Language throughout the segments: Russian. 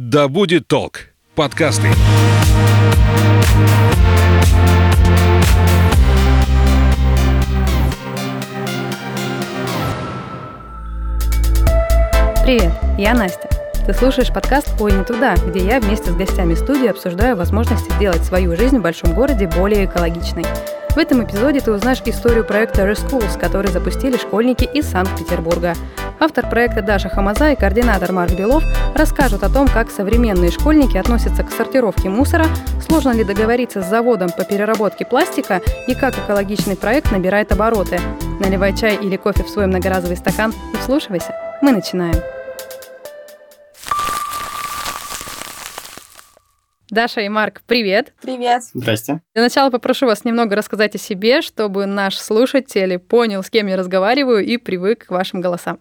«Да будет толк» подкасты. Привет, я Настя. Ты слушаешь подкаст «Ой, не туда», где я вместе с гостями студии обсуждаю возможности сделать свою жизнь в большом городе более экологичной. В этом эпизоде ты узнаешь историю проекта Reschools, который запустили школьники из Санкт-Петербурга. Автор проекта Даша Хамаза и координатор Марк Белов расскажут о том, как современные школьники относятся к сортировке мусора, сложно ли договориться с заводом по переработке пластика и как экологичный проект набирает обороты. Наливай чай или кофе в свой многоразовый стакан и вслушивайся. Мы начинаем. Даша и Марк, привет! Привет! Здрасте. Для начала попрошу вас немного рассказать о себе, чтобы наш слушатель понял, с кем я разговариваю и привык к вашим голосам.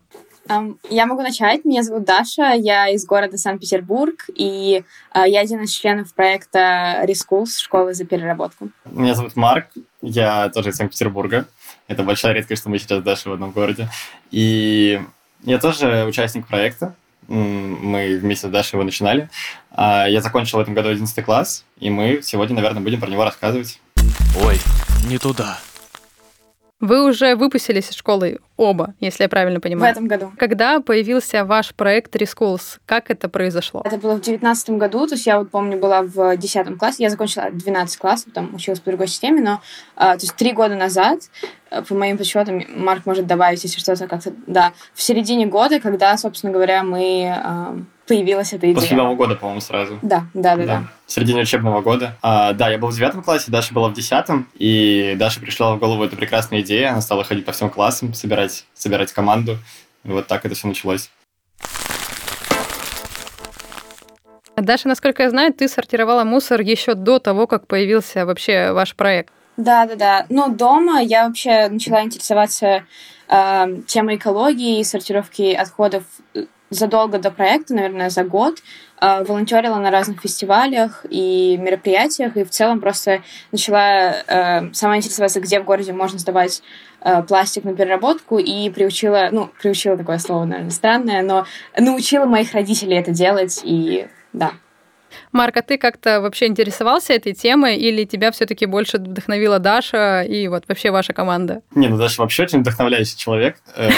Я могу начать. Меня зовут Даша, я из города Санкт-Петербург, и а, я один из членов проекта Рескулс школы за переработку. Меня зовут Марк, я тоже из Санкт-Петербурга. Это большая редкость, что мы сейчас Даша в одном городе. И я тоже участник проекта. Мы вместе с Дашей его начинали. А, я закончил в этом году 11 класс, и мы сегодня, наверное, будем про него рассказывать. Ой, не туда. Вы уже выпустились из школы оба, если я правильно понимаю. В этом году. Когда появился ваш проект Reschools? Как это произошло? Это было в девятнадцатом году, то есть я вот помню, была в десятом классе, я закончила 12 классов, там училась по другой системе, но а, то есть три года назад, э, по моим подсчетам, Марк может добавить, если что-то как-то, да, в середине года, когда, собственно говоря, мы а, появилась эта идея. После Нового года, по-моему, сразу. Да, да, да, да. В середине учебного года. А, да, я был в девятом классе, Даша была в десятом, и Даша пришла в голову эта прекрасная идея, она стала ходить по всем классам, собирать, собирать команду, и вот так это все началось. Даша, насколько я знаю, ты сортировала мусор еще до того, как появился вообще ваш проект. Да, да, да. Ну, дома я вообще начала интересоваться э, темой экологии и сортировки отходов задолго до проекта, наверное, за год, э, волонтерила на разных фестивалях и мероприятиях, и в целом просто начала э, сама интересоваться, где в городе можно сдавать э, пластик на переработку, и приучила, ну, приучила такое слово, наверное, странное, но научила моих родителей это делать, и да. Марк, а ты как-то вообще интересовался этой темой или тебя все-таки больше вдохновила Даша и вот вообще ваша команда? Не, ну Даша вообще очень вдохновляющий человек. Э,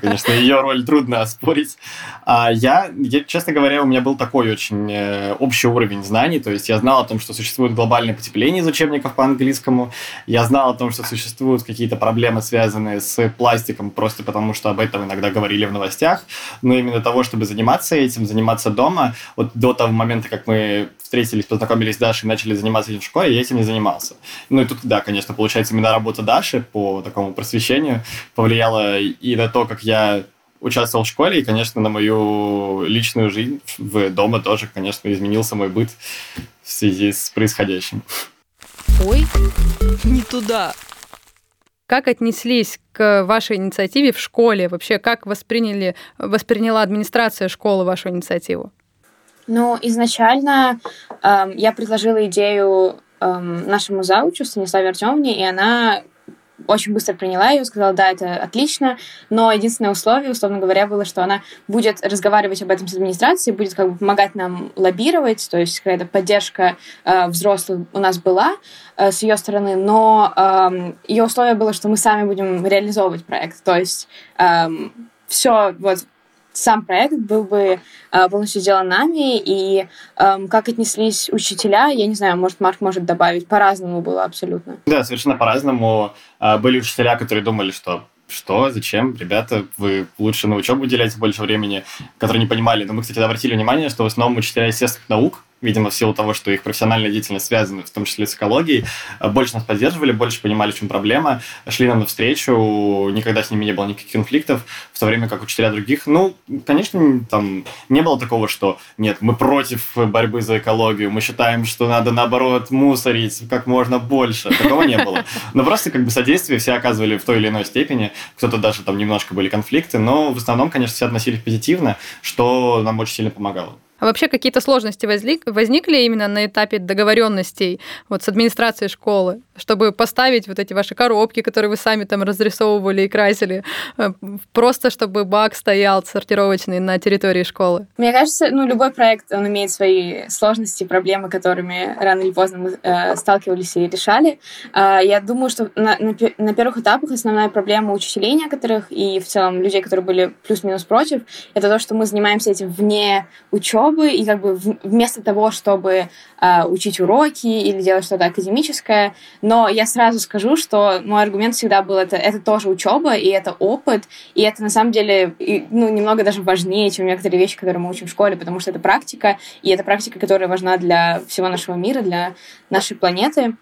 конечно, ее роль трудно оспорить. А я, честно говоря, у меня был такой очень э, общий уровень знаний, то есть я знал о том, что существует глобальное потепление из учебников по английскому, я знал о том, что существуют какие-то проблемы, связанные с пластиком, просто потому что об этом иногда говорили в новостях, но именно того, чтобы заниматься этим, заниматься дома, вот до того момента, как мы встретились, познакомились с Дашей, начали заниматься этим в школе, я этим не занимался. Ну и тут, да, конечно, получается, именно работа Даши по такому просвещению повлияла и на то, как я участвовал в школе, и, конечно, на мою личную жизнь в дома тоже, конечно, изменился мой быт в связи с происходящим. Ой, не туда. Как отнеслись к вашей инициативе в школе? Вообще, как восприняли, восприняла администрация школы вашу инициативу? Ну, изначально э, я предложила идею э, нашему заучу Станиславе Артемовне, и она очень быстро приняла ее, сказала, да, это отлично, но единственное условие, условно говоря, было, что она будет разговаривать об этом с администрацией, будет как бы помогать нам лоббировать, то есть какая-то поддержка э, взрослых у нас была э, с ее стороны, но э, ее условие было, что мы сами будем реализовывать проект, то есть э, все вот сам проект был бы э, полностью сделан нами, и э, как отнеслись учителя, я не знаю, может, Марк может добавить, по-разному было абсолютно. Да, совершенно по-разному. Э, были учителя, которые думали, что что, зачем, ребята, вы лучше на учебу уделяете больше времени, которые не понимали. Но мы, кстати, обратили внимание, что в основном учителя естественных наук, видимо, в силу того, что их профессиональная деятельность связана, в том числе с экологией, э, больше нас поддерживали, больше понимали, в чем проблема, шли нам навстречу, никогда с ними не было никаких конфликтов, в то время как учителя других, ну, конечно, там не было такого, что нет, мы против борьбы за экологию, мы считаем, что надо, наоборот, мусорить как можно больше. Такого не было. Но просто как бы содействие все оказывали в той или иной степени, кто-то даже там немножко были конфликты, но в основном, конечно, все относились позитивно, что нам очень сильно помогало. А вообще какие-то сложности возник, возникли именно на этапе договоренностей вот с администрацией школы, чтобы поставить вот эти ваши коробки, которые вы сами там разрисовывали и красили, э, просто чтобы бак стоял сортировочный на территории школы? Мне кажется, ну, любой проект, он имеет свои сложности, проблемы, которыми рано или поздно мы э, сталкивались и решали. Э, я думаю, что на, на, на первых этапах основная проблема учителей некоторых и в целом людей, которые были плюс-минус против, это то, что мы занимаемся этим вне учебы, учебы, и как бы вместо того, чтобы э, учить уроки или делать что-то академическое. Но я сразу скажу, что мой аргумент всегда был, это, это тоже учеба, и это опыт, и это на самом деле и, ну, немного даже важнее, чем некоторые вещи, которые мы учим в школе, потому что это практика, и это практика, которая важна для всего нашего мира, для нашей планеты.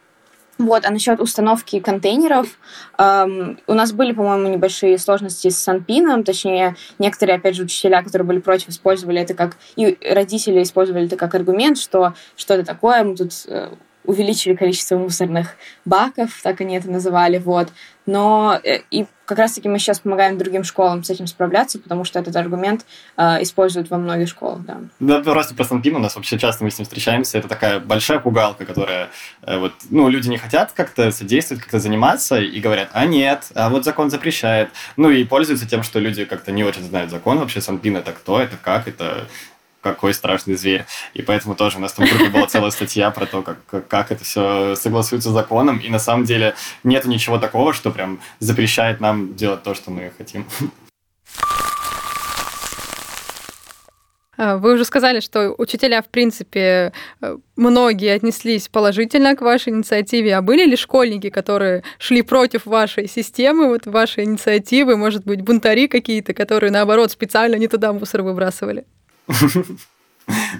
Вот, а насчет установки контейнеров, эм, у нас были, по-моему, небольшие сложности с санпином, точнее, некоторые, опять же, учителя, которые были против, использовали это как, и родители использовали это как аргумент, что что это такое, мы тут э, увеличили количество мусорных баков, так они это называли, вот. Но э, и как раз-таки мы сейчас помогаем другим школам с этим справляться, потому что этот аргумент э, используют во многих школах, да. Да, просто про Санпин у нас вообще часто мы с ним встречаемся. Это такая большая пугалка, которая э, вот, ну, люди не хотят как-то содействовать, как-то заниматься и говорят, а нет, а вот закон запрещает. Ну и пользуются тем, что люди как-то не очень знают закон вообще. Санпин это кто, это как, это какой страшный зверь. И поэтому тоже у нас там в группе была целая статья про то, как, как это все согласуется с законом. И на самом деле нет ничего такого, что прям запрещает нам делать то, что мы хотим. Вы уже сказали, что учителя, в принципе, многие отнеслись положительно к вашей инициативе. А были ли школьники, которые шли против вашей системы, вот вашей инициативы, может быть, бунтари какие-то, которые, наоборот, специально не туда мусор выбрасывали? フフフ。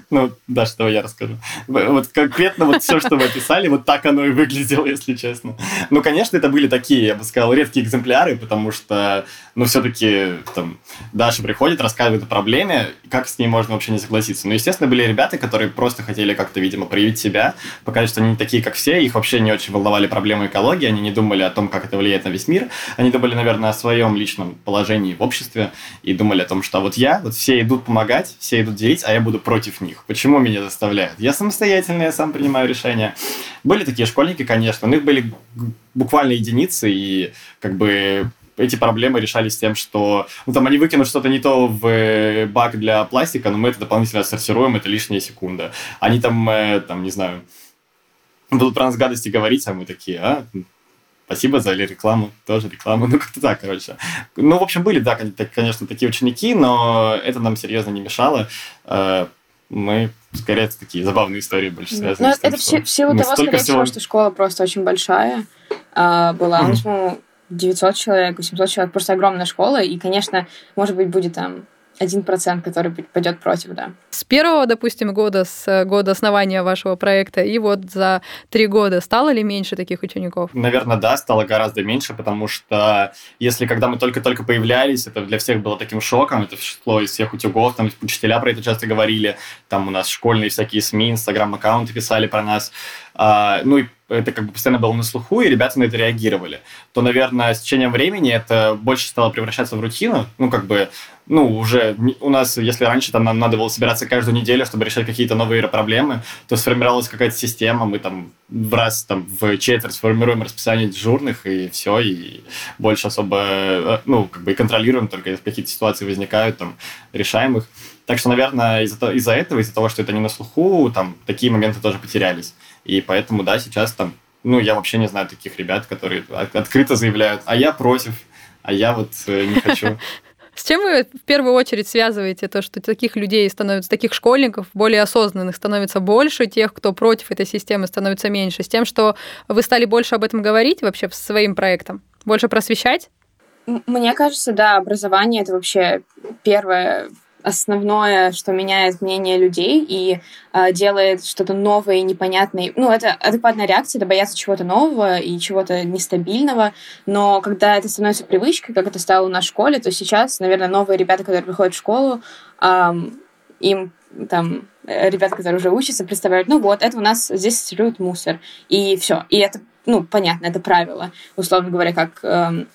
Ну, да, что я расскажу. Вот конкретно вот все, что вы описали, вот так оно и выглядело, если честно. Ну, конечно, это были такие, я бы сказал, редкие экземпляры, потому что, ну, все-таки там Даша приходит, рассказывает о проблеме, как с ней можно вообще не согласиться. Ну, естественно, были ребята, которые просто хотели как-то, видимо, проявить себя, показать, что они не такие, как все, их вообще не очень волновали проблемы экологии, они не думали о том, как это влияет на весь мир, они думали, наверное, о своем личном положении в обществе и думали о том, что вот я, вот все идут помогать, все идут делить, а я буду против них. Почему меня заставляют? Я самостоятельный, я сам принимаю решения. Были такие школьники, конечно, у них были буквально единицы, и как бы эти проблемы решались тем, что ну, там они выкинут что-то не то в э, бак для пластика, но мы это дополнительно отсортируем, это лишняя секунда. Они там, э, там, не знаю, будут про нас гадости говорить, а мы такие, а, спасибо за рекламу, тоже рекламу, ну как-то так, короче. Ну, в общем, были, да, конечно, такие ученики, но это нам серьезно не мешало. Мы скорее такие забавные истории больше связаны ну, это что в силу того, скорее всего, что школа просто очень большая была. Mm-hmm. Ну, 900 человек, 800 человек, просто огромная школа, и, конечно, может быть, будет там один процент, который пойдет против, да. С первого, допустим, года, с года основания вашего проекта, и вот за три года стало ли меньше таких учеников? Наверное, да, стало гораздо меньше, потому что если когда мы только-только появлялись, это для всех было таким шоком, это шло из всех утюгов, там учителя про это часто говорили, там у нас школьные всякие СМИ, инстаграм-аккаунты писали про нас, а, ну и это как бы постоянно было на слуху, и ребята на это реагировали, то, наверное, с течением времени это больше стало превращаться в рутину. Ну, как бы, ну, уже у нас, если раньше там нам надо было собираться каждую неделю, чтобы решать какие-то новые проблемы, то сформировалась какая-то система, мы там в раз там в четверть сформируем расписание дежурных, и все, и больше особо, э, ну, как бы и контролируем, только если какие-то ситуации возникают, там, решаем их. Так что, наверное, из-за, из-за этого, из-за того, что это не на слуху, там, такие моменты тоже потерялись. И поэтому, да, сейчас там, ну, я вообще не знаю таких ребят, которые открыто заявляют, а я против, а я вот э, не хочу. С чем вы в первую очередь связываете то, что таких людей становится, таких школьников, более осознанных становится больше, тех, кто против этой системы, становится меньше? С тем, что вы стали больше об этом говорить вообще своим проектом? Больше просвещать? Мне кажется, да, образование это вообще первое основное, что меняет мнение людей и э, делает что-то новое и непонятное. Ну, это адекватная реакция, это бояться чего-то нового и чего-то нестабильного, но когда это становится привычкой, как это стало у нас в школе, то сейчас, наверное, новые ребята, которые приходят в школу, э, им там ребята, которые уже учатся, представляют, ну вот, это у нас здесь сортируют мусор, и все. И это, ну, понятно, это правило, условно говоря, как эм,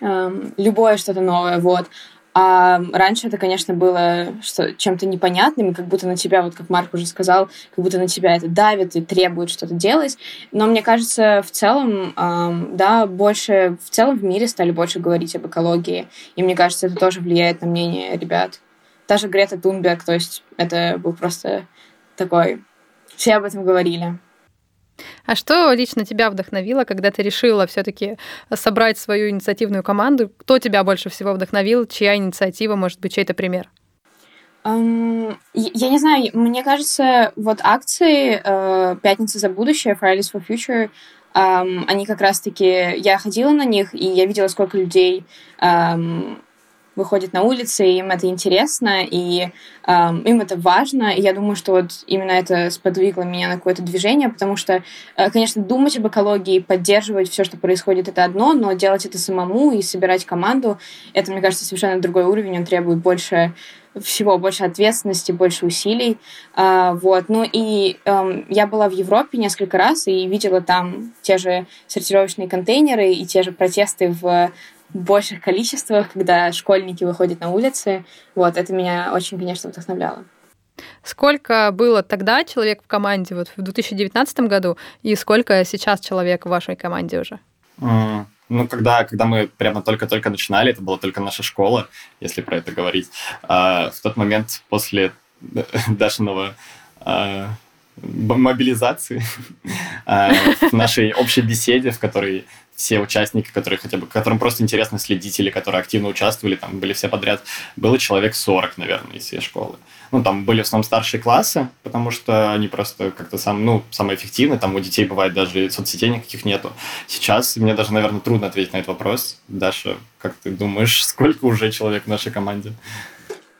эм, любое что-то новое, вот. А раньше это, конечно, было что, чем-то непонятным, как будто на тебя, вот как Марк уже сказал, как будто на тебя это давит и требует что-то делать. Но мне кажется, в целом, эм, да, больше, в целом в мире стали больше говорить об экологии. И мне кажется, это тоже влияет на мнение ребят. Даже Грета Тунберг, то есть это был просто такой... Все об этом говорили. А что лично тебя вдохновило, когда ты решила все-таки собрать свою инициативную команду? Кто тебя больше всего вдохновил? Чья инициатива, может быть, чей-то пример? Um, я не знаю, мне кажется, вот акции uh, «Пятница за будущее», «Fridays for Future», um, они как раз-таки... Я ходила на них, и я видела, сколько людей um, выходят на улицы, им это интересно, и э, им это важно. И я думаю, что вот именно это сподвигло меня на какое-то движение, потому что, э, конечно, думать об экологии, поддерживать все, что происходит, это одно, но делать это самому и собирать команду, это, мне кажется, совершенно другой уровень, он требует больше всего, больше ответственности, больше усилий. А, вот. Ну и эм, я была в Европе несколько раз и видела там те же сортировочные контейнеры и те же протесты в больших количествах, когда школьники выходят на улицы. Вот, это меня очень, конечно, вдохновляло. Сколько было тогда человек в команде вот в 2019 году, и сколько сейчас человек в вашей команде уже? Mm. Ну, когда, когда мы прямо только-только начинали, это была только наша школа, если про это говорить. А, в тот момент после Дашиного а, мобилизации а, в нашей общей беседе, в которой все участники, которые хотя бы, которым просто интересно следить или которые активно участвовали, там были все подряд, было человек 40, наверное, из всей школы. Ну, там были в основном старшие классы, потому что они просто как-то сам, ну, самые эффективные, там у детей бывает даже соцсетей никаких нету. Сейчас мне даже, наверное, трудно ответить на этот вопрос. Даша, как ты думаешь, сколько уже человек в нашей команде?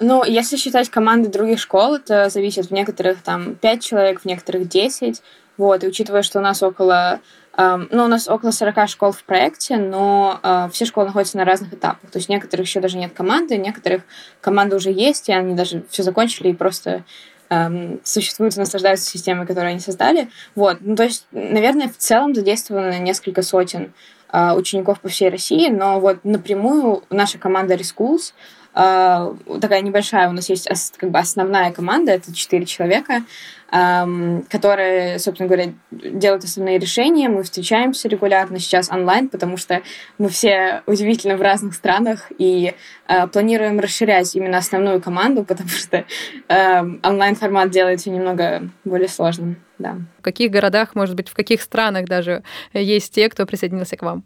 Ну, если считать команды других школ, это зависит в некоторых там 5 человек, в некоторых 10. Вот, и учитывая, что у нас около ну, у нас около 40 школ в проекте, но uh, все школы находятся на разных этапах. То есть некоторых еще даже нет команды, некоторых команда уже есть, и они даже все закончили и просто um, существуют и наслаждаются системой, которую они создали. Вот. Ну, то есть, наверное, в целом задействовано несколько сотен uh, учеников по всей России, но вот напрямую наша команда Reschools Uh, такая небольшая, у нас есть как бы основная команда, это четыре человека, которые, собственно говоря, делают основные решения. Мы встречаемся регулярно сейчас онлайн, потому что мы все удивительно в разных странах и э, планируем расширять именно основную команду, потому что э, онлайн-формат делает все немного более сложным. Да. В каких городах, может быть, в каких странах даже есть те, кто присоединился к вам?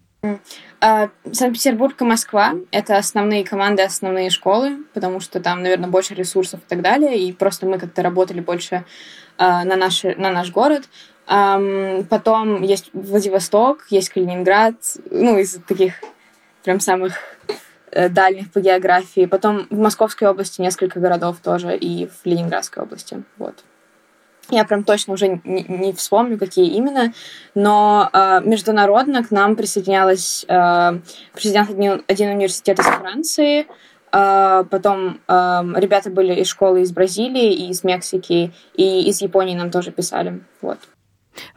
А, Санкт-Петербург и Москва — это основные команды, основные школы, потому что там, наверное, больше ресурсов и так далее, и просто мы как-то работали больше а, на, наш, на наш город. Потом есть Владивосток, есть Калининград, ну, из таких прям самых э, дальних по географии. Потом в Московской области несколько городов тоже, и в Ленинградской области. Вот. Я прям точно уже не, вспомню, какие именно, но э, международно к нам присоединялась э, присоединялся один, один университет из Франции, э, потом э, ребята были из школы из Бразилии, и из Мексики, и из Японии нам тоже писали. Вот.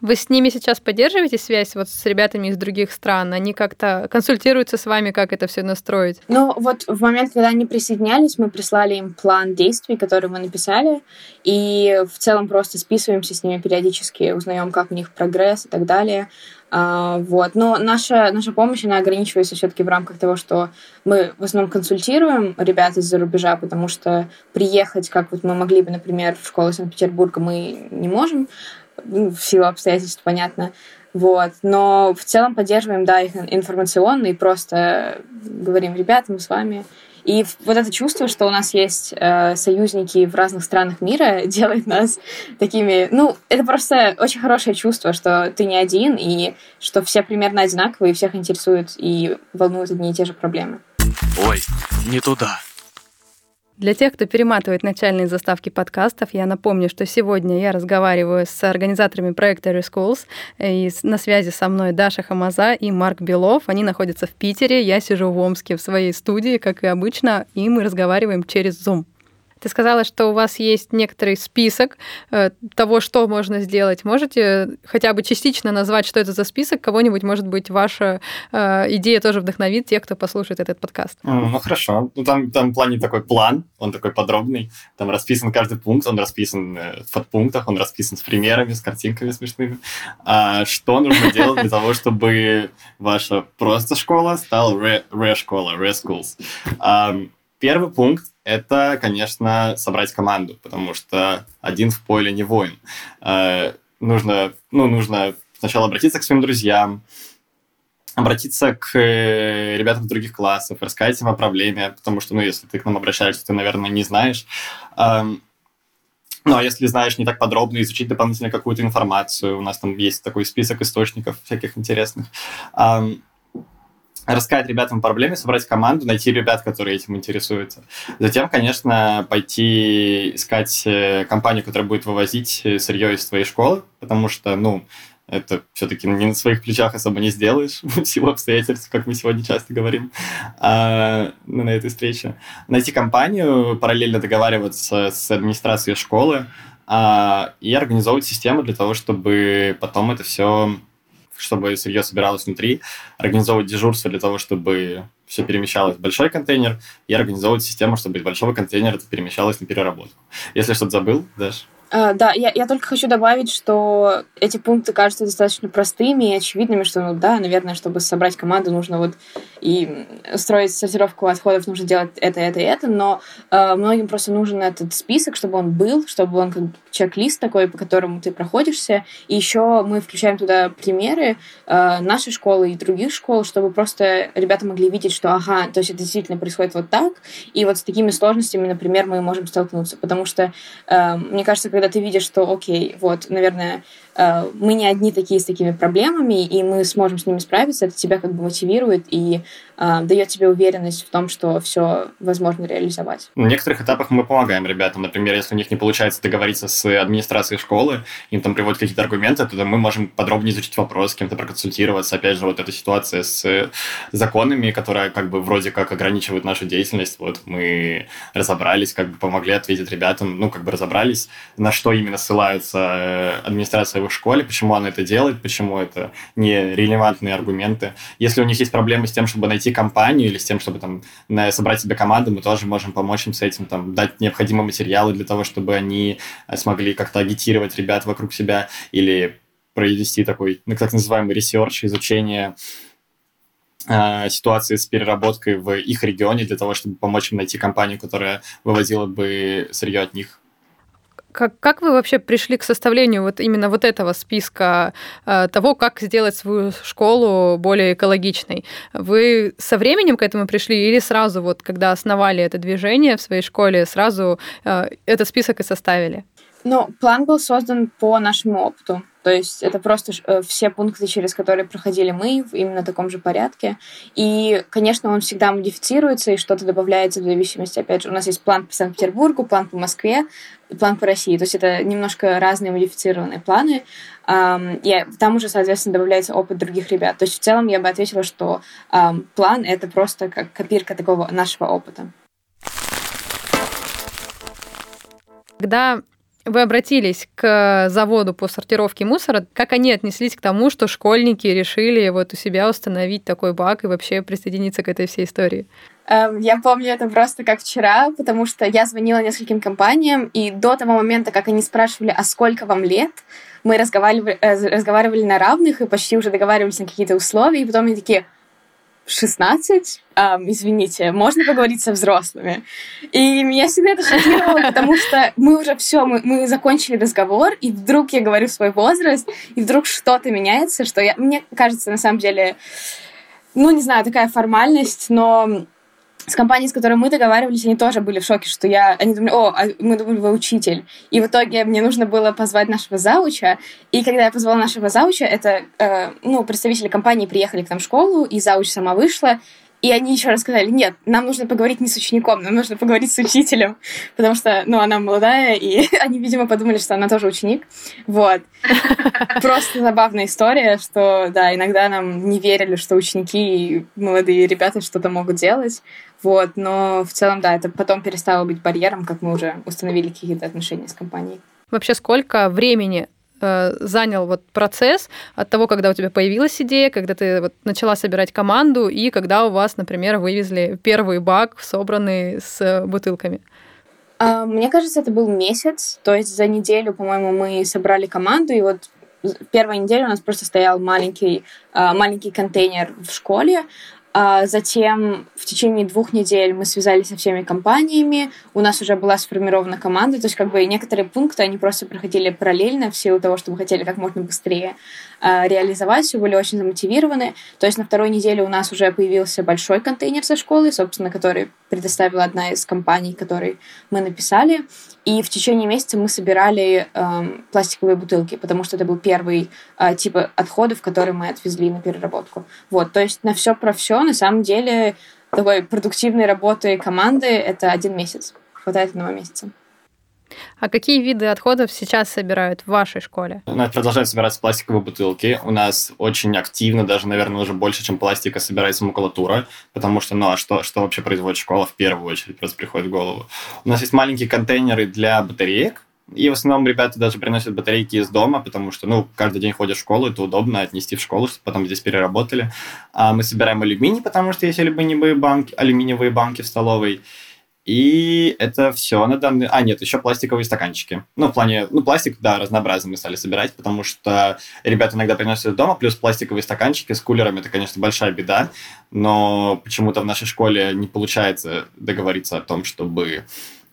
Вы с ними сейчас поддерживаете связь вот с ребятами из других стран? Они как-то консультируются с вами, как это все настроить? Ну, вот в момент, когда они присоединялись, мы прислали им план действий, который мы написали, и в целом просто списываемся с ними периодически, узнаем, как у них прогресс и так далее. Uh, вот. Но наша, наша помощь, она ограничивается все-таки в рамках того, что мы в основном консультируем ребят из-за рубежа, потому что приехать, как вот мы могли бы, например, в школу Санкт-Петербурга, мы не можем в силу обстоятельств, понятно. Вот. Но в целом поддерживаем, да, их информационно и просто говорим, ребята, мы с вами. И вот это чувство, что у нас есть э, союзники в разных странах мира, делает нас такими... Ну, это просто очень хорошее чувство, что ты не один, и что все примерно одинаковые, всех интересуют и волнуют одни и те же проблемы. Ой, не туда. Для тех, кто перематывает начальные заставки подкастов, я напомню, что сегодня я разговариваю с организаторами проекта Reschools, и на связи со мной Даша Хамаза и Марк Белов. Они находятся в Питере, я сижу в Омске в своей студии, как и обычно, и мы разговариваем через Zoom. Ты сказала, что у вас есть некоторый список э, того, что можно сделать. Можете хотя бы частично назвать, что это за список? Кого-нибудь, может быть, ваша э, идея тоже вдохновит тех, кто послушает этот подкаст. Ну, хорошо. Ну, там, там в плане такой план, он такой подробный. Там расписан каждый пункт, он расписан э, в подпунктах, он расписан с примерами, с картинками смешными. А что нужно делать для того, чтобы ваша просто школа стала ре-школа, ре-schools? Первый пункт – это, конечно, собрать команду, потому что один в поле не воин. Э, нужно, ну, нужно сначала обратиться к своим друзьям, обратиться к э, ребятам других классов, рассказать им о проблеме, потому что, ну, если ты к нам обращаешься, ты, наверное, не знаешь. Ну, а если знаешь не так подробно, изучить дополнительно какую-то информацию, у нас там есть такой список источников всяких интересных рассказать ребятам о проблеме, собрать команду, найти ребят, которые этим интересуются. Затем, конечно, пойти искать э, компанию, которая будет вывозить э, сырье из твоей школы, потому что, ну, это все-таки не на своих плечах особо не сделаешь, в силу обстоятельств, как мы сегодня часто говорим а, ну, на этой встрече. Найти компанию, параллельно договариваться с администрацией школы а, и организовывать систему для того, чтобы потом это все чтобы сырье собиралось внутри, организовывать дежурство для того, чтобы все перемещалось в большой контейнер, и организовывать систему, чтобы из большого контейнера это перемещалось на переработку. Если что-то забыл, Даш? Uh, да, я, я только хочу добавить, что эти пункты кажутся достаточно простыми и очевидными, что, ну да, наверное, чтобы собрать команду, нужно вот и строить сортировку отходов, нужно делать это, это и это, но uh, многим просто нужен этот список, чтобы он был, чтобы он как чек-лист такой, по которому ты проходишься. И еще мы включаем туда примеры uh, нашей школы и других школ, чтобы просто ребята могли видеть, что ага, то есть это действительно происходит вот так, и вот с такими сложностями, например, мы можем столкнуться, потому что, мне кажется, когда ты видишь, что, окей, вот, наверное, Э, мы не одни такие с такими проблемами, и мы сможем с ними справиться, это тебя как бы мотивирует и э, дает тебе уверенность в том, что все возможно реализовать. На некоторых этапах мы помогаем ребятам. Например, если у них не получается договориться с администрацией школы, им там приводят какие-то аргументы, то мы можем подробнее изучить вопрос, с кем-то проконсультироваться. Опять же, вот эта ситуация с законами, которая как бы вроде как ограничивает нашу деятельность, вот мы разобрались, как бы помогли ответить ребятам, ну, как бы разобрались, на что именно ссылаются э, администрация в школе, почему она это делает, почему это не релевантные аргументы. Если у них есть проблемы с тем, чтобы найти компанию или с тем, чтобы там собрать себе команду, мы тоже можем помочь им с этим, там, дать необходимые материалы для того, чтобы они э, смогли как-то агитировать ребят вокруг себя или провести такой, ну, так называемый research, изучение э, ситуации с переработкой в их регионе для того, чтобы помочь им найти компанию, которая вывозила бы сырье от них. Как, как вы вообще пришли к составлению вот именно вот этого списка э, того, как сделать свою школу более экологичной? Вы со временем к этому пришли или сразу вот, когда основали это движение в своей школе, сразу э, этот список и составили? Ну, план был создан по нашему опыту. То есть это просто э, все пункты, через которые проходили мы, в именно таком же порядке. И, конечно, он всегда модифицируется, и что-то добавляется в зависимости, опять же, у нас есть план по Санкт-Петербургу, план по Москве, план по России. То есть это немножко разные модифицированные планы. И там уже, соответственно, добавляется опыт других ребят. То есть в целом я бы ответила, что план — это просто как копирка такого нашего опыта. Когда вы обратились к заводу по сортировке мусора. Как они отнеслись к тому, что школьники решили вот у себя установить такой бак и вообще присоединиться к этой всей истории? Эм, я помню это просто как вчера, потому что я звонила нескольким компаниям, и до того момента, как они спрашивали, а сколько вам лет, мы разговаривали, э, разговаривали на равных и почти уже договаривались на какие-то условия, и потом они такие, 16, эм, извините, можно поговорить со взрослыми. И меня всегда это шокировало, потому что мы уже все, мы, мы закончили разговор, и вдруг я говорю свой возраст, и вдруг что-то меняется, что я, мне кажется, на самом деле, ну, не знаю, такая формальность, но с компанией, с которой мы договаривались, они тоже были в шоке, что я... Они думали, о, а мы думали, вы учитель. И в итоге мне нужно было позвать нашего зауча. И когда я позвала нашего зауча, это, э, ну, представители компании приехали к нам в школу, и зауч сама вышла, и они еще раз сказали, нет, нам нужно поговорить не с учеником, нам нужно поговорить с учителем, потому что, ну, она молодая, и они, видимо, подумали, что она тоже ученик. Вот. Просто забавная история, что, да, иногда нам не верили, что ученики и молодые ребята что-то могут делать. Вот, но в целом, да, это потом перестало быть барьером, как мы уже установили какие-то отношения с компанией. Вообще, сколько времени занял вот процесс от того, когда у тебя появилась идея, когда ты вот начала собирать команду и когда у вас, например, вывезли первый бак, собранный с бутылками? А, мне кажется, это был месяц, то есть за неделю, по-моему, мы собрали команду, и вот первая неделя у нас просто стоял маленький, а, маленький контейнер в школе, затем в течение двух недель мы связались со всеми компаниями, у нас уже была сформирована команда, то есть как бы некоторые пункты, они просто проходили параллельно в силу того, что мы хотели как можно быстрее э, реализовать, все были очень замотивированы. То есть на второй неделе у нас уже появился большой контейнер со школы, собственно, который предоставила одна из компаний, которой мы написали. И в течение месяца мы собирали э, пластиковые бутылки, потому что это был первый э, тип отходов, который мы отвезли на переработку. Вот, то есть на все про все, на самом деле, такой продуктивной работы команды это один месяц. Хватает одного месяца. А какие виды отходов сейчас собирают в вашей школе? У нас продолжают собираться пластиковые бутылки. У нас очень активно, даже, наверное, уже больше, чем пластика, собирается макулатура, потому что, ну, а что, что вообще производит школа в первую очередь, просто приходит в голову. У нас есть маленькие контейнеры для батареек, и в основном ребята даже приносят батарейки из дома, потому что, ну, каждый день ходят в школу, это удобно отнести в школу, чтобы потом здесь переработали. А мы собираем алюминий, потому что есть алюминиевые банки, алюминиевые банки в столовой. И это все на данный... А, нет, еще пластиковые стаканчики. Ну, в плане... Ну, пластик, да, разнообразный мы стали собирать, потому что ребята иногда приносят дома, плюс пластиковые стаканчики с кулерами, это, конечно, большая беда, но почему-то в нашей школе не получается договориться о том, чтобы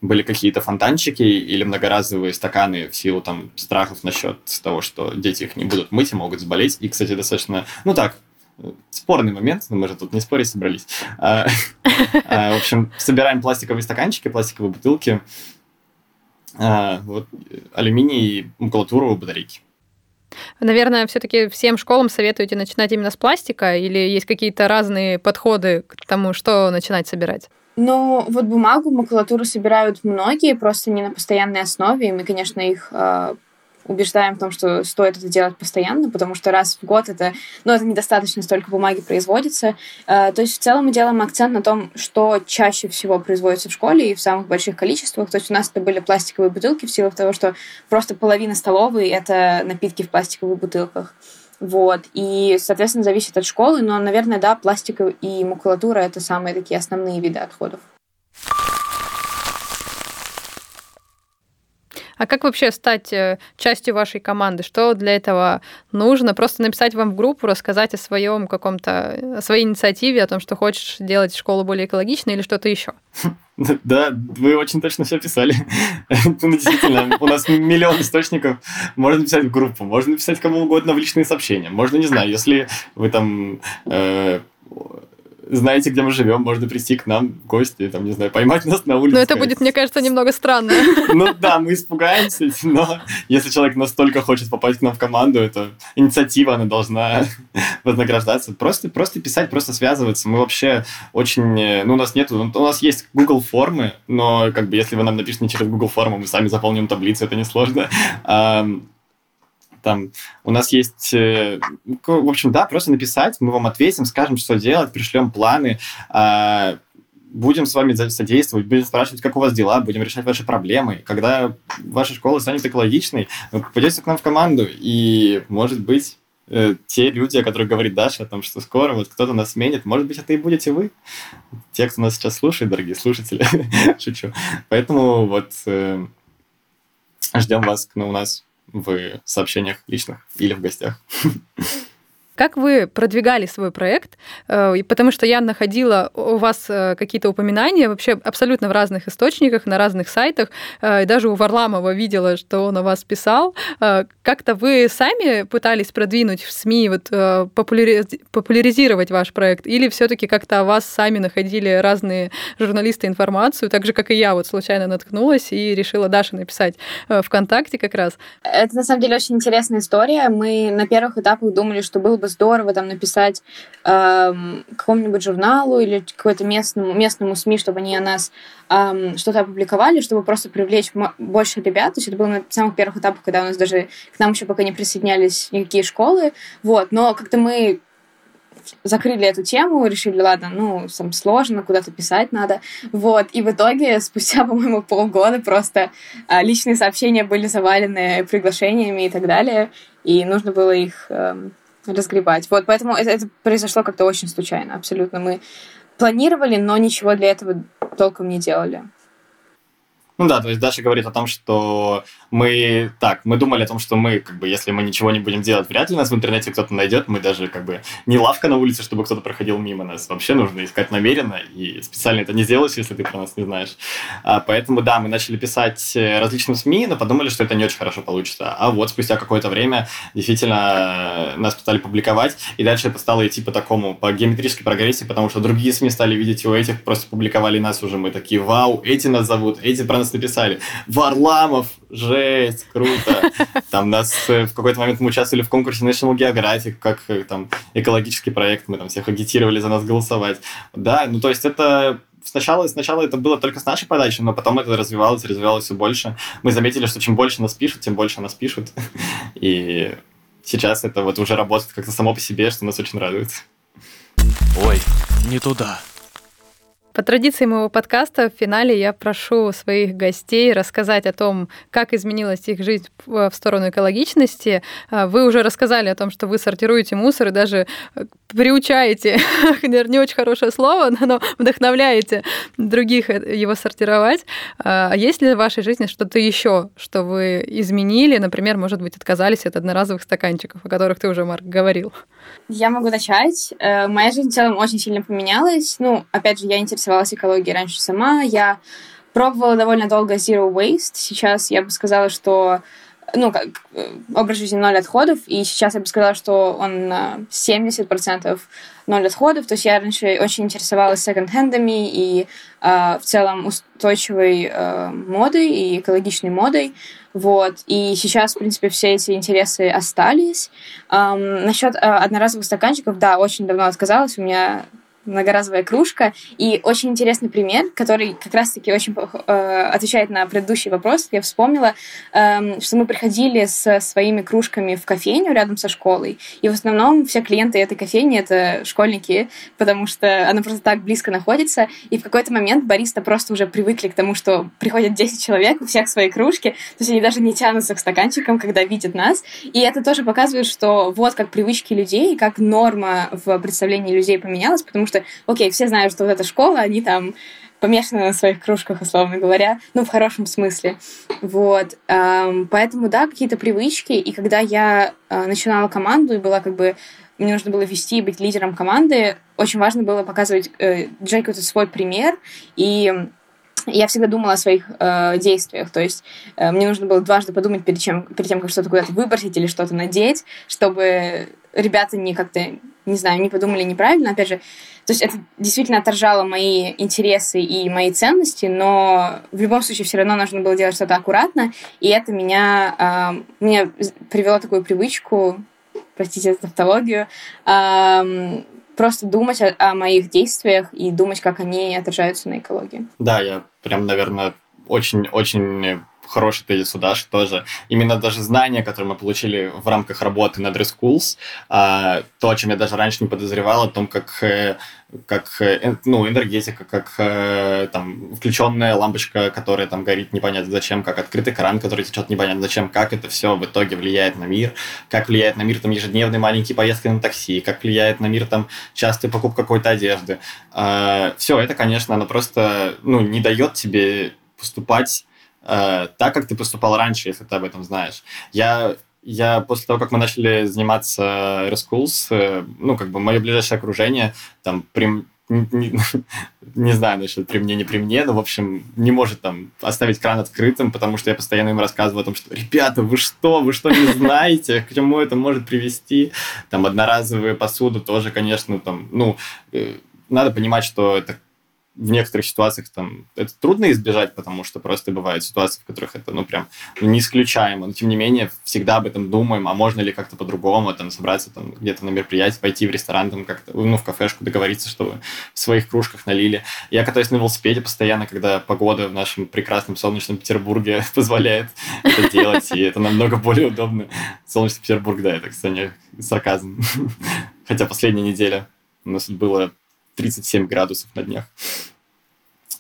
были какие-то фонтанчики или многоразовые стаканы в силу там страхов насчет того, что дети их не будут мыть и могут заболеть. И, кстати, достаточно, ну так, спорный момент, но мы же тут не спорить собрались. А, а, в общем, собираем пластиковые стаканчики, пластиковые бутылки, а, вот, алюминий, макулатуру, батарейки. Наверное, все-таки всем школам советуете начинать именно с пластика или есть какие-то разные подходы к тому, что начинать собирать? Ну, вот бумагу, макулатуру собирают многие, просто не на постоянной основе, и мы, конечно, их убеждаем в том, что стоит это делать постоянно, потому что раз в год это, ну, это недостаточно столько бумаги производится. Э, то есть в целом мы делаем акцент на том, что чаще всего производится в школе и в самых больших количествах. То есть у нас это были пластиковые бутылки в силу того, что просто половина столовой — это напитки в пластиковых бутылках. Вот. И, соответственно, зависит от школы, но, наверное, да, пластик и макулатура — это самые такие основные виды отходов. А как вообще стать э, частью вашей команды? Что для этого нужно? Просто написать вам в группу, рассказать о своем каком-то, о своей инициативе, о том, что хочешь делать школу более экологичной или что-то еще? Да, вы очень точно все писали. ну, действительно, у нас миллион источников. Можно написать в группу, можно написать кому угодно в личные сообщения. Можно, не знаю, если вы там э, знаете, где мы живем, можно прийти к нам в гости, там, не знаю, поймать нас на улице. Но это будет, мне кажется, немного странно. Ну да, мы испугаемся, но если человек настолько хочет попасть к нам в команду, это инициатива, она должна вознаграждаться. Просто, просто писать, просто связываться. Мы вообще очень... Ну, у нас нет... У нас есть Google формы, но как бы если вы нам напишете через Google форму, мы сами заполним таблицу, это несложно. Там у нас есть, э, в общем, да, просто написать, мы вам ответим, скажем, что делать, пришлем планы, а, будем с вами содействовать, будем спрашивать, как у вас дела, будем решать ваши проблемы. Когда ваша школа станет экологичной, вы попадете к нам в команду, и, может быть, э, те люди, о которых говорит Даша, о том, что скоро вот кто-то нас сменит, может быть, это и будете вы, те, кто нас сейчас слушает, дорогие слушатели, шучу. Поэтому вот э, ждем вас ну, у нас в сообщениях личных или в гостях. Как вы продвигали свой проект? Э, потому что я находила у вас э, какие-то упоминания вообще абсолютно в разных источниках, на разных сайтах. Э, и даже у Варламова видела, что он о вас писал. Как-то вы сами пытались продвинуть в СМИ, вот, популяризировать ваш проект? Или все таки как-то о вас сами находили разные журналисты информацию, так же, как и я вот случайно наткнулась и решила Даше написать ВКонтакте как раз? Это, на самом деле, очень интересная история. Мы на первых этапах думали, что было бы бы здорово там написать эм, какому-нибудь журналу или какой-то местному, местному СМИ, чтобы они о нас эм, что-то опубликовали, чтобы просто привлечь больше ребят. То есть это было на самых первых этапах, когда у нас даже к нам еще пока не присоединялись никакие школы. Вот. Но как-то мы закрыли эту тему, решили, ладно, ну, там сложно, куда-то писать надо. Вот, и в итоге спустя, по-моему, полгода просто а, личные сообщения были завалены приглашениями и так далее, и нужно было их эм, разгребать. Вот, поэтому это, это произошло как-то очень случайно, абсолютно. Мы планировали, но ничего для этого толком не делали. Ну да, то есть Даша говорит о том, что мы так, мы думали о том, что мы, как бы, если мы ничего не будем делать, вряд ли нас в интернете кто-то найдет. Мы даже, как бы, не лавка на улице, чтобы кто-то проходил мимо нас. Вообще нужно искать намеренно, и специально это не сделаешь, если ты про нас не знаешь. А, поэтому, да, мы начали писать э, различным СМИ, но подумали, что это не очень хорошо получится. А вот спустя какое-то время действительно э, нас стали публиковать, и дальше это стало идти по такому, по геометрической прогрессии, потому что другие СМИ стали видеть, у этих просто публиковали нас уже. Мы такие, вау, эти нас зовут, эти про нас написали. Варламов, жесть, круто. Там нас э, в какой-то момент мы участвовали в конкурсе National Geographic, как э, там экологический проект, мы там всех агитировали за нас голосовать. Да, ну то есть это сначала, сначала это было только с нашей подачи, но потом это развивалось, развивалось все больше. Мы заметили, что чем больше нас пишут, тем больше нас пишут. И сейчас это вот уже работает как-то само по себе, что нас очень радует. Ой, не туда. По традиции моего подкаста в финале я прошу своих гостей рассказать о том, как изменилась их жизнь в сторону экологичности. А, вы уже рассказали о том, что вы сортируете мусор и даже э, приучаете, не очень хорошее слово, но вдохновляете других э, его сортировать. А, есть ли в вашей жизни что-то еще, что вы изменили? Например, может быть, отказались от одноразовых стаканчиков, о которых ты уже, Марк, говорил. Я могу начать. Э, моя жизнь в целом очень сильно поменялась. Ну, опять же, я интересуюсь интересовалась экологией раньше сама. Я пробовала довольно долго Zero Waste. Сейчас я бы сказала, что ну, как э, образ жизни ноль отходов, и сейчас я бы сказала, что он на 70% ноль отходов. То есть я раньше очень интересовалась секонд-хендами и э, в целом устойчивой э, модой и экологичной модой. Вот. И сейчас, в принципе, все эти интересы остались. Эм, насчет э, одноразовых стаканчиков, да, очень давно отказалась. У меня многоразовая кружка. И очень интересный пример, который как раз-таки очень э, отвечает на предыдущий вопрос. Я вспомнила, э, что мы приходили со своими кружками в кофейню рядом со школой, и в основном все клиенты этой кофейни — это школьники, потому что она просто так близко находится, и в какой-то момент бариста просто уже привыкли к тому, что приходят 10 человек, у всех свои кружки, то есть они даже не тянутся к стаканчикам, когда видят нас, и это тоже показывает, что вот как привычки людей, как норма в представлении людей поменялась, потому что что, окей, все знают, что вот эта школа, они там помешаны на своих кружках, условно говоря, ну, в хорошем смысле. Вот. Поэтому, да, какие-то привычки. И когда я а, начинала команду и была как бы мне нужно было вести и быть лидером команды, очень важно было показывать э, какой-то свой пример, и я всегда думала о своих э, действиях, то есть э, мне нужно было дважды подумать перед, чем, перед тем, как что-то куда-то выбросить или что-то надеть, чтобы ребята не как-то, не знаю, не подумали неправильно. Опять же, то есть это действительно отражало мои интересы и мои ценности, но в любом случае все равно нужно было делать что-то аккуратно, и это меня, э, меня привело такую привычку, простите за тавтологию, э, просто думать о, о моих действиях и думать, как они отражаются на экологии. Да, я прям, наверное, очень-очень хороший тезис у Даши тоже. Именно даже знания, которые мы получили в рамках работы над Schools, а, то, о чем я даже раньше не подозревал, о том, как, э, как э, ну, энергетика, как э, там, включенная лампочка, которая там горит непонятно зачем, как открытый кран, который течет непонятно зачем, как это все в итоге влияет на мир, как влияет на мир там ежедневные маленькие поездки на такси, как влияет на мир там частая покупка какой-то одежды. А, все это, конечно, оно просто ну, не дает тебе поступать э, так, как ты поступал раньше, если ты об этом знаешь. Я я после того, как мы начали заниматься Reschools, э, ну, как бы мое ближайшее окружение, там, при, не, не знаю насчет при мне, не при мне, но, в общем, не может там оставить кран открытым, потому что я постоянно им рассказываю о том, что, ребята, вы что, вы что не знаете, к чему это может привести? Там, одноразовые посуду тоже, конечно, там, ну, э, надо понимать, что это в некоторых ситуациях там это трудно избежать, потому что просто бывают ситуации, в которых это, ну, прям ну, не исключаемо. Но, тем не менее, всегда об этом думаем, а можно ли как-то по-другому, там, собраться там где-то на мероприятие, пойти в ресторан, там, как-то, ну, в кафешку договориться, чтобы в своих кружках налили. Я катаюсь на велосипеде постоянно, когда погода в нашем прекрасном солнечном Петербурге позволяет это делать, и это намного более удобно. Солнечный Петербург, да, это, кстати, сарказм. Хотя последняя неделя У нас было 37 градусов на днях.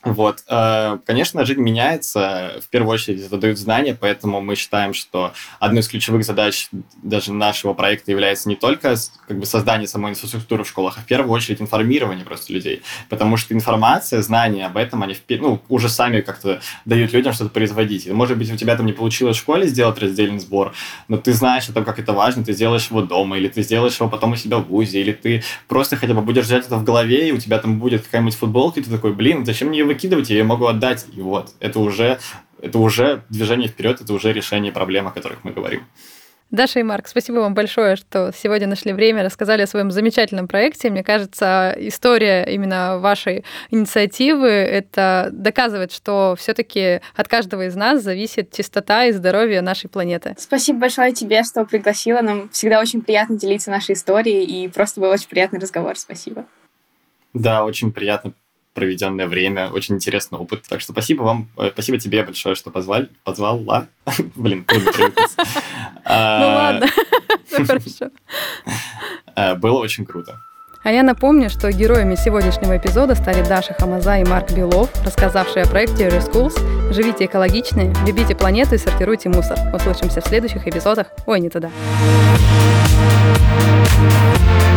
Вот. Э, конечно, жизнь меняется. В первую очередь это дают знания, поэтому мы считаем, что одной из ключевых задач даже нашего проекта является не только как бы, создание самой инфраструктуры в школах, а в первую очередь информирование просто людей. Потому что информация, знания об этом, они ну, уже сами как-то дают людям что-то производить. Может быть, у тебя там не получилось в школе сделать раздельный сбор, но ты знаешь о том, как это важно, ты сделаешь его дома, или ты сделаешь его потом у себя в ВУЗе, или ты просто хотя бы будешь держать это в голове, и у тебя там будет какая-нибудь футболка, и ты такой, блин, зачем мне ее выкидывать, я ее могу отдать. И вот, это уже, это уже движение вперед, это уже решение проблем, о которых мы говорим. Даша и Марк, спасибо вам большое, что сегодня нашли время, рассказали о своем замечательном проекте. Мне кажется, история именно вашей инициативы это доказывает, что все-таки от каждого из нас зависит чистота и здоровье нашей планеты. Спасибо большое тебе, что пригласила. Нам всегда очень приятно делиться нашей историей, и просто был очень приятный разговор. Спасибо. Да, очень приятно проведенное время, очень интересный опыт. Так что спасибо вам, э, спасибо тебе большое, что позвали, позвала. Блин, трудно а, Ну ладно, хорошо. Э, было очень круто. А я напомню, что героями сегодняшнего эпизода стали Даша Хамаза и Марк Белов, рассказавшие о проекте Reschools. Живите экологичнее, любите планету и сортируйте мусор. Услышимся в следующих эпизодах. Ой, не туда. thank you